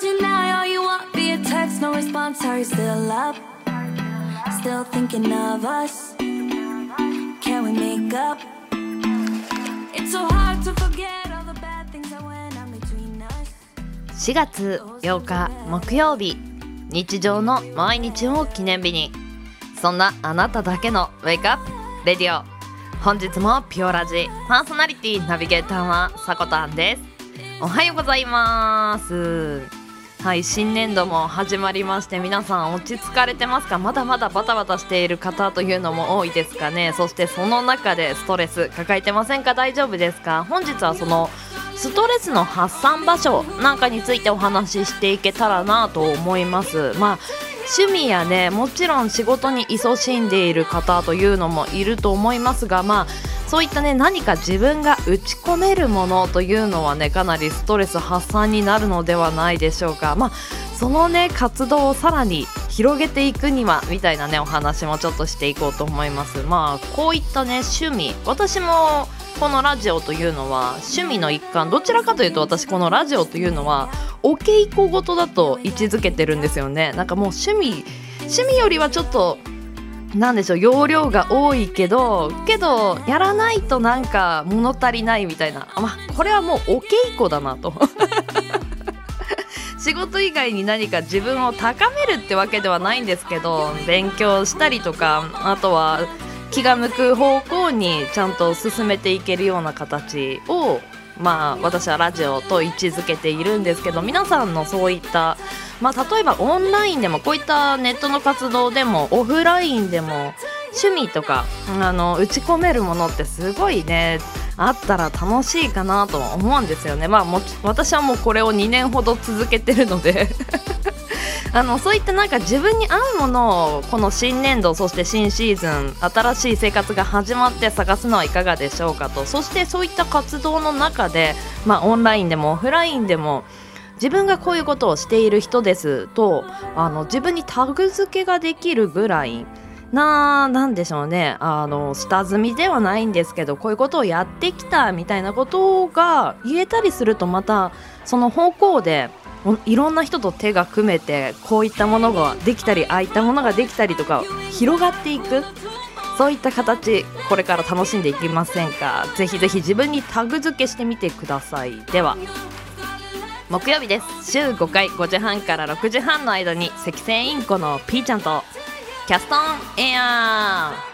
Deny all you want via text, no response. Are you still up? Still thinking of us? Can we make up? It's so hard to forget all the bad things that went on between us. 4月8日木曜日日常の毎日を記念日にそんなあなただけのウェイクアップレディオ本日もピオラジパーソナリティナビゲーターはさこたんですおはようございますはい新年度も始まりまして皆さん落ち着かれてますか？まだまだバタバタしている方というのも多いですかね？そしてその中でストレス抱えてませんか？大丈夫ですか？本日はそのストレスの発散場所なんかについてお話ししていけたらなと思います。まあ趣味やねもちろん仕事に勤しんでいる方というのもいると思いますがまあそういったね何か自分が打ち込めるものというのはねかなりストレス発散になるのではないでしょうか。まあそのね活動をさらに広げていくにはみたいなねお話もちょっとしていこうと思います。まあこういったね趣味。私もこのラジオというのは趣味の一環。どちらかというと私このラジオというのはお稽古事だと位置づけてるんですよね。なんかもう趣味趣味よりはちょっとなんでしょう容量が多いけどけどやらないとなんか物足りないみたいな。まあこれはもうお稽古だなと。仕事以外に何か自分を高めるってわけではないんですけど勉強したりとかあとは気が向く方向にちゃんと進めていけるような形をまあ私はラジオと位置づけているんですけど皆さんのそういったまあ例えばオンラインでもこういったネットの活動でもオフラインでも趣味とかあの打ち込めるものってすごいねあったら楽しいかなと思うんですよね。まあも私はもうこれを2年ほど続けてるので。あのそういったなんか自分に合うものをこの新年度そして新シーズン新しい生活が始まって探すのはいかがでしょうかと。そしてそういった活動の中で、まあ、オンラインでもオフラインでも自分がこういうことをしている人ですとあの自分にタグ付けができるぐらいななんでしょうね。あの下積みではないんですけどこういうことをやってきたみたいなことが言えたりするとまたその方向でいろんな人と手が組めてこういったものができたりああいったものができたりとか広がっていくそういった形これから楽しんでいきませんか？ぜひぜひ自分にタグ付けしてみてください。では木曜日です。週5回5時半から6時半の間に赤線インコのピーちゃんとキャストンエア。ー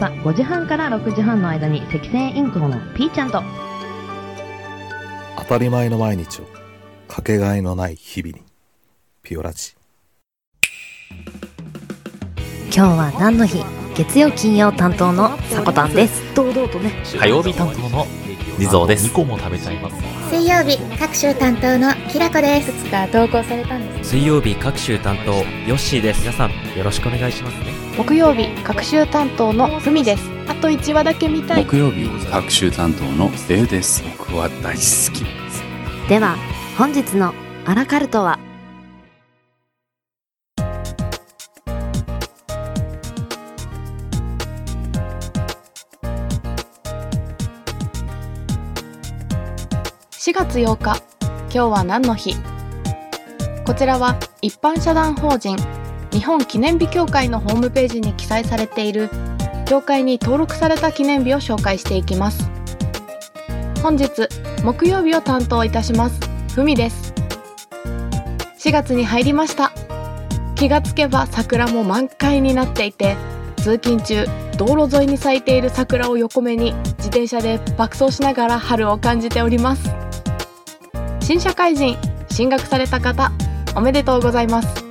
毎朝5時半から6時半の間に赤線インコのピーちゃんと。当たり前の毎日をかけがえのない日々にピオラジ。今日は何の日？月曜金曜担当のさこたんです。堂々とね。火曜日担当の地蔵です。2個も食べちゃいます水曜日各週担当のきらこです。つか投稿されたんです水曜日各週担当ヨッシーです。皆さんよろしくお願いしますね。木曜日各週担当のふみです。あと1話だけ見たい。木曜日各週担当のレウです。僕は大好きです。では本日のアラカルトは？4月8日今日は何の日？こちらは一般社団法人日本記念日協会のホームページに記載されている協会に登録された記念日を紹介していきます。本日木曜日を担当いたしますふみです。4月に入りました。気がつけば桜も満開になっていて通勤中道路沿いに咲いている桜を横目に自転車で爆走しながら春を感じております。新社会人進学された方おめでとうございます。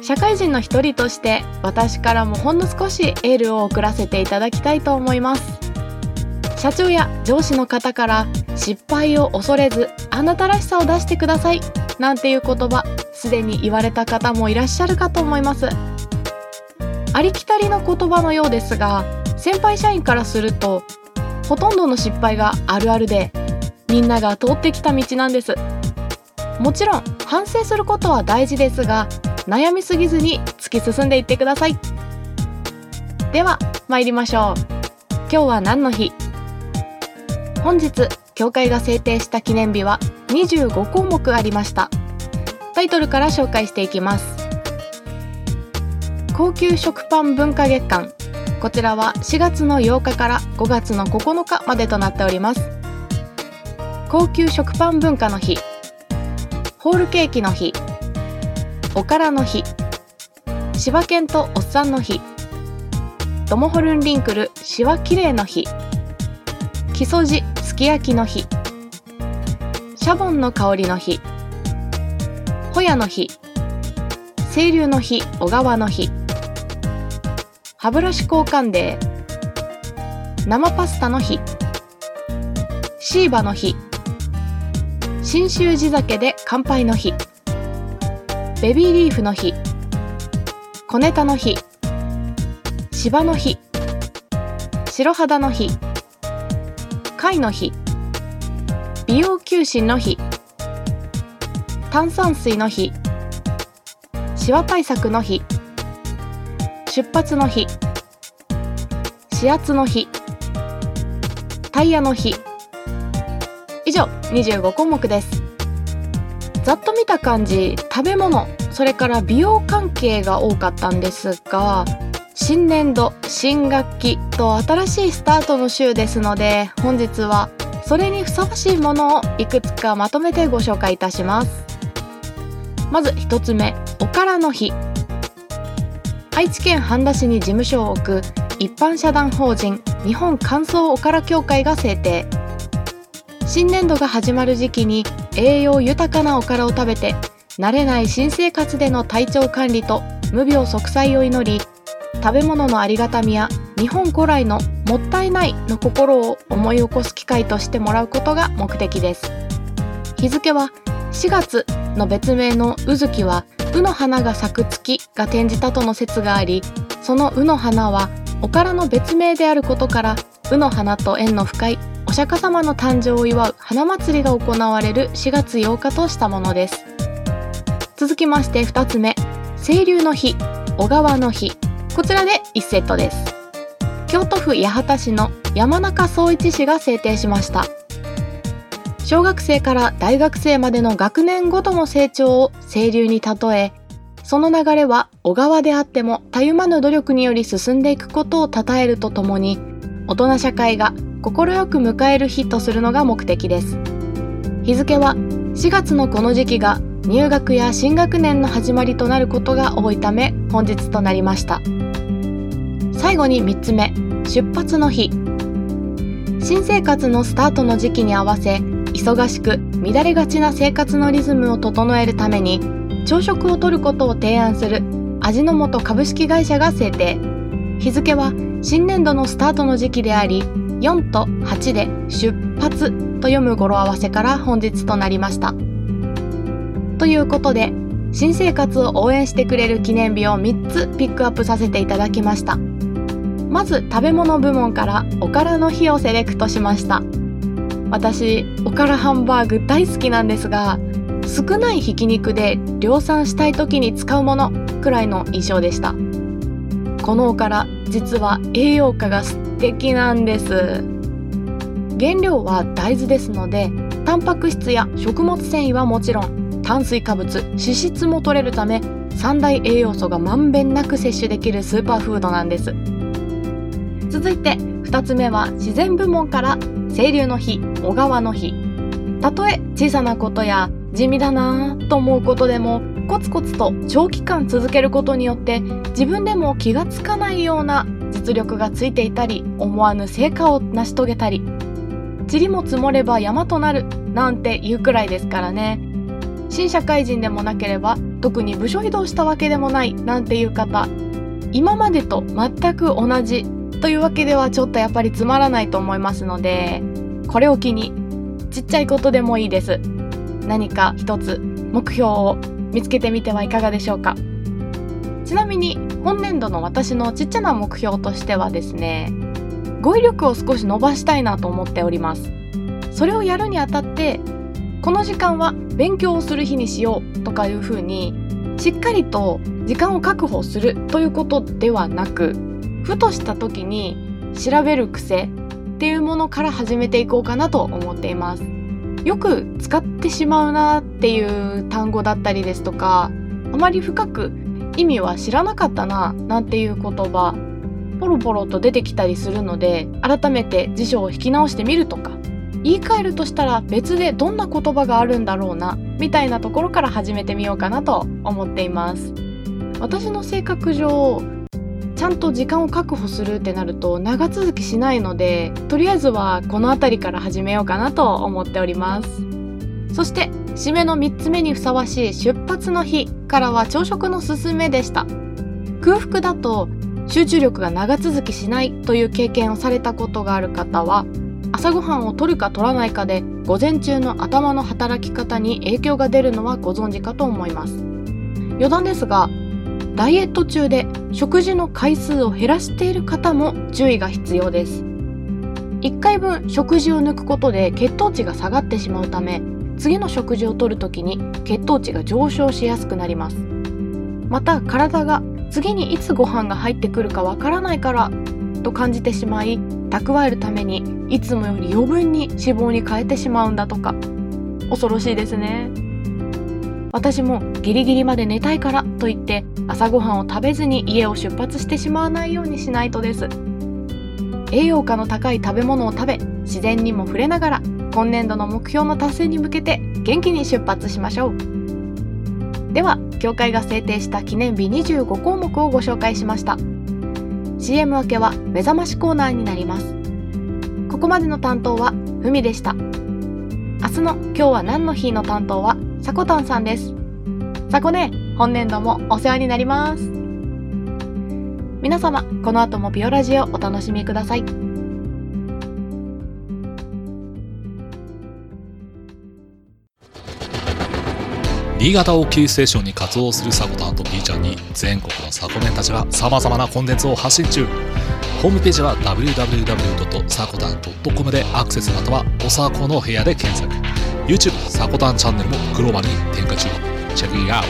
社会人の一人として私からもほんの少しエールを送らせていただきたいと思います。社長や上司の方から失敗を恐れずあなたらしさを出してくださいなんていう言葉すでに言われた方もいらっしゃるかと思います。ありきたりの言葉のようですが先輩社員からするとほとんどの失敗があるあるでみんなが通ってきた道なんです。もちろん反省することは大事ですが悩みすぎずに突き進んでいってください。では参りましょう。今日は何の日？本日協会が制定した記念日は25項目ありました。タイトルから紹介していきます。高級食パン文化月間。こちらは4月の8日から5月の9日までとなっております。高級食パン文化の日。ホールケーキの日。おからの日。柴犬とおっさんの日。ドモホルンリンクルしわきれいの日。木曽路すき焼きの日。シャボンの香りの日。ホヤの日。清流の日小川の日。歯ブラシ交換デー。生パスタの日。シーバの日。信州地酒で乾杯の日。ベビーリーフの日。小ネタの日。芝の日。白肌の日。貝の日。美容休診の日。炭酸水の日。シワ対策の日。出発の日。始圧の日。タイヤの日。上25項目です。ざっと見た感じ食べ物それから美容関係が多かったんですが新年度新学期と新しいスタートの週ですので本日はそれにふさわしいものをいくつかまとめてご紹介いたします。まず1つ目おからの日。愛知県半田市に事務所を置く一般社団法人日本乾燥おから協会が制定。新年度が始まる時期に栄養豊かなおからを食べて慣れない新生活での体調管理と無病息災を祈り食べ物のありがたみや日本古来のもったいないの心を思い起こす機会としてもらうことが目的です。日付は4月の別名のうずきは卯の花が咲く月が転じたとの説がありその卯の花はおからの別名であることから卯の花と縁の深いお釈迦様の誕生を祝う花祭りが行われる4月8日としたものです。続きまして2つ目清流の日小川の日。こちらで1セットです。京都府八幡市の山中総一氏が制定しました。小学生から大学生までの学年ごとの成長を清流に例えその流れは小川であってもたゆまぬ努力により進んでいくことを称えるとともに大人社会が快く迎える日とするのが目的です。日付は4月のこの時期が入学や新学年の始まりとなることが多いため本日となりました。最後に3つ目出発の日。新生活のスタートの時期に合わせ忙しく乱れがちな生活のリズムを整えるために朝食をとることを提案する味の素株式会社が制定。日付は新年度のスタートの時期であり4と8で出発と読む語呂合わせから本日となりました。ということで新生活を応援してくれる記念日を3つピックアップさせていただきました。まず食べ物部門からおからの日をセレクトしました。私おからハンバーグ大好きなんですが少ないひき肉で量産したい時に使うものくらいの印象でした。このおから実は栄養価が素敵なんです。原料は大豆ですのでタンパク質や食物繊維はもちろん炭水化物脂質も取れるため三大栄養素がまんべんなく摂取できるスーパーフードなんです。続いて2つ目は自然部門から清流の日小川の日。たとえ小さなことや地味だなぁと思うことでもコツコツと長期間続けることによって自分でも気がつかないような実力がついていたり思わぬ成果を成し遂げたり塵も積もれば山となるなんて言うくらいですからね。新社会人でもなければ特に部署移動したわけでもないなんていう方今までと全く同じというわけではちょっとやっぱりつまらないと思いますのでこれを機にちっちゃいことでもいいです。何か一つ目標を見つけてみてはいかがでしょうか。ちなみに本年度の私のちっちゃな目標としてはですね語彙力を少し伸ばしたいなと思っております。それをやるにあたってこの時間は勉強をする日にしようとかいうふうにしっかりと時間を確保するということではなくふとした時に調べる癖っていうものから始めていこうかなと思っています。よく使ってしまうなっていう単語だったりですとかあまり深く意味は知らなかったななんていう言葉ポロポロと出てきたりするので改めて辞書を引き直してみるとか言い換えるとしたら別でどんな言葉があるんだろうなみたいなところから始めてみようかなと思っています。私の性格上ちゃんと時間を確保するってなると長続きしないのでとりあえずはこの辺りから始めようかなと思っております。そして締めの3つ目にふさわしい出発の日からは朝食のすすめでした。空腹だと集中力が長続きしないという経験をされたことがある方は朝ごはんを取るか取らないかで午前中の頭の働き方に影響が出るのはご存知かと思います。余談ですがダイエット中で食事の回数を減らしている方も注意が必要です。1回分食事を抜くことで血糖値が下がってしまうため次の食事をとるときに血糖値が上昇しやすくなります。また体が次にいつご飯が入ってくるかわからないからと感じてしまい蓄えるためにいつもより余分に脂肪に変えてしまうんだとか。恐ろしいですね。私もギリギリまで寝たいからと言って朝ごはんを食べずに家を出発してしまわないようにしないとです。栄養価の高い食べ物を食べ自然にも触れながら今年度の目標の達成に向けて元気に出発しましょう。では協会が制定した記念日25項目をご紹介しました。CM 明けは目覚ましコーナーになります。ここまでの担当はふみでした。明日の今日は何の日の担当はさこたんさんです。さこね本年度もお世話になります。皆様この後もビオラジオお楽しみください。新潟をキーステーションに活動するサコタンと B ちゃんに全国のサコメンたちが様々なコンテンツを発信中。ホームページは www.sakotan.com でアクセスまたはおさこの部屋で検索。YouTube サコタンチャンネルもグローバルに展開中。チェックイアウ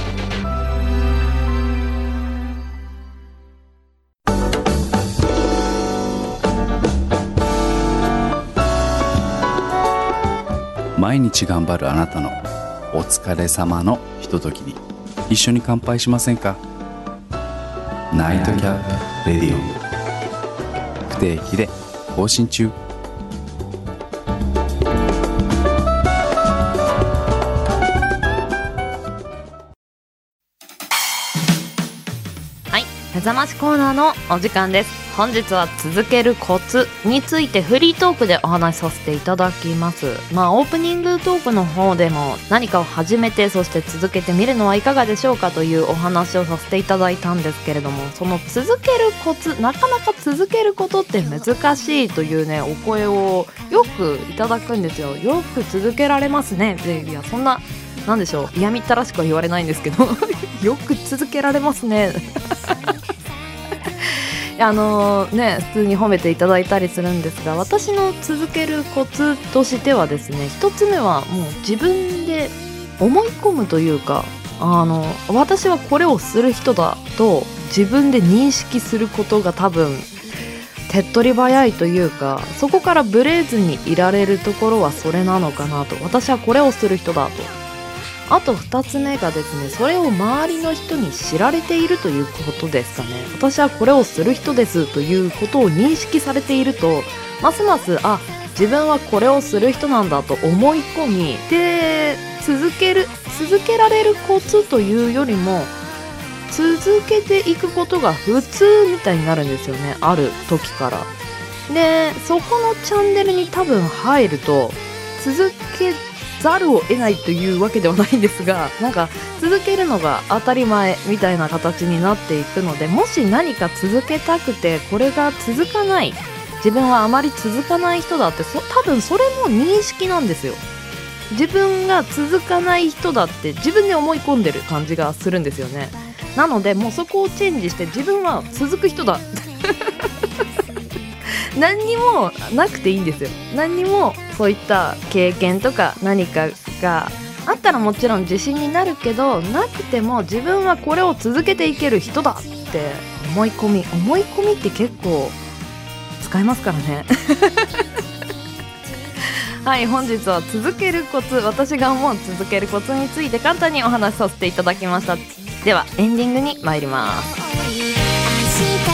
ト毎日頑張るあなたのお疲れ様のひとときに一緒に乾杯しませんか？ナイトキャップレディオ。不定期で更新中。覚ましコーナーのお時間です。本日は続けるコツについてフリートークでお話しさせていただきます。まあオープニングトークの方でも何かを始めてそして続けてみるのはいかがでしょうかというお話をさせていただいたんですけれどもその続けるコツなかなか続けることって難しいというねお声をよくいただくんですよ。よく続けられますね。でいやそんななんでしょう。嫌みったらしくは言われないんですけど。よく続けられますね。あのね普通に褒めていただいたりするんですが私の続けるコツとしてはですね一つ目はもう自分で思い込むというかあの私はこれをする人だと自分で認識することが多分手っ取り早いというかそこからブレずにいられるところはそれなのかなと。私はこれをする人だと。あと2つ目がですねそれを周りの人に知られているということですかね。私はこれをする人ですということを認識されているとますますあ自分はこれをする人なんだと思い込みで続ける続けられるコツというよりも続けていくことが普通みたいになるんですよねある時から。でそこのチャンネルに多分入ると続けざるを得ないというわけではないんですが なんか続けるのが当たり前みたいな形になっていくのでもし何か続けたくてこれが続かない自分はあまり続かない人だってそ多分それも認識なんですよ。自分が続かない人だって自分で思い込んでる感じがするんですよね。なのでもうそこをチェンジして自分は続く人だ。何にもなくていいんですよ。何にもそういった経験とか何かがあったらもちろん自信になるけどなくても自分はこれを続けていける人だって思い込み思い込みって結構使えますからね。はい本日は続けるコツ私が思う続けるコツについて簡単にお話しさせていただきました。ではエンディングに参ります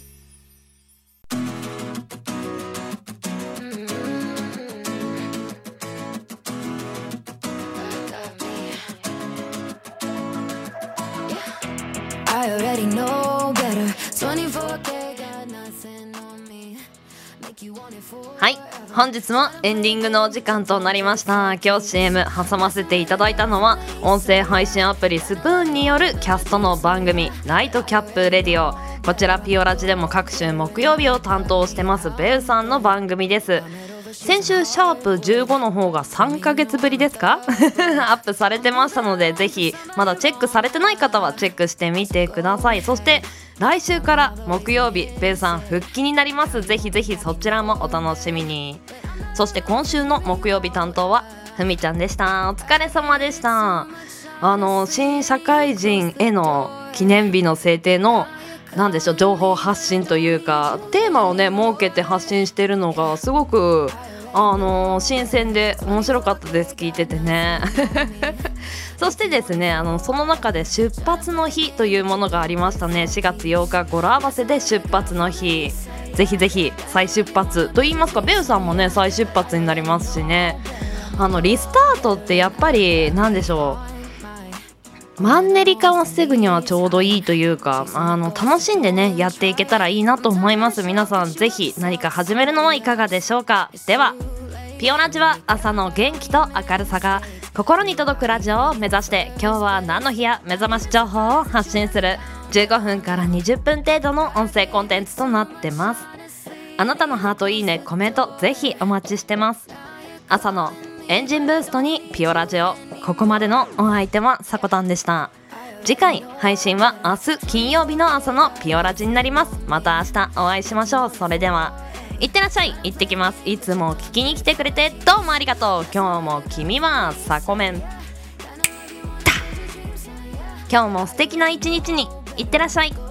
本日もエンディングのお時間となりました。今日 CM 挟ませていただいたのは音声配信アプリスプーンによるキャストの番組「ライトキャップレディオ」こちらピオラジでも各週木曜日を担当してますベウさんの番組です。先週シャープ15の方が3ヶ月ぶりですか？アップされてましたのでぜひまだチェックされてない方はチェックしてみてください。そして来週から木曜日ベウさん復帰になります。ぜひぜひそちらもお楽しみに。そして今週の木曜日担当はふみちゃんでした。お疲れ様でした。あの新社会人への記念日の制定のなんでしょう情報発信というかテーマをね設けて発信してるのがすごくあの新鮮で面白かったです聞いててね。そしてですねあのその中で出発の日というものがありましたね。4月8日語呂合わせで出発の日。ぜひぜひ再出発と言いますかベウさんもね再出発になりますしね。あのリスタートってやっぱりなんでしょう。マンネリ化を防ぐにはちょうどいいというかあの楽しんでねやっていけたらいいなと思います。皆さんぜひ何か始めるのはいかがでしょうか。ではピオラジは朝の元気と明るさが心に届くラジオを目指して今日は何の日や目覚まし情報を発信する15分から20分程度の音声コンテンツとなってます。あなたのハートいいねコメントぜひお待ちしてます。朝のエンジンブーストにピオラジオここまでのお相手はさこたんでした。次回配信は明日金曜日の朝のピオラジになります。また明日お会いしましょう。それではいってらっしゃい。行ってきます。いつも聞きに来てくれてどうもありがとう。今日も君はサコメン今日も素敵な一日に。いってらっしゃい。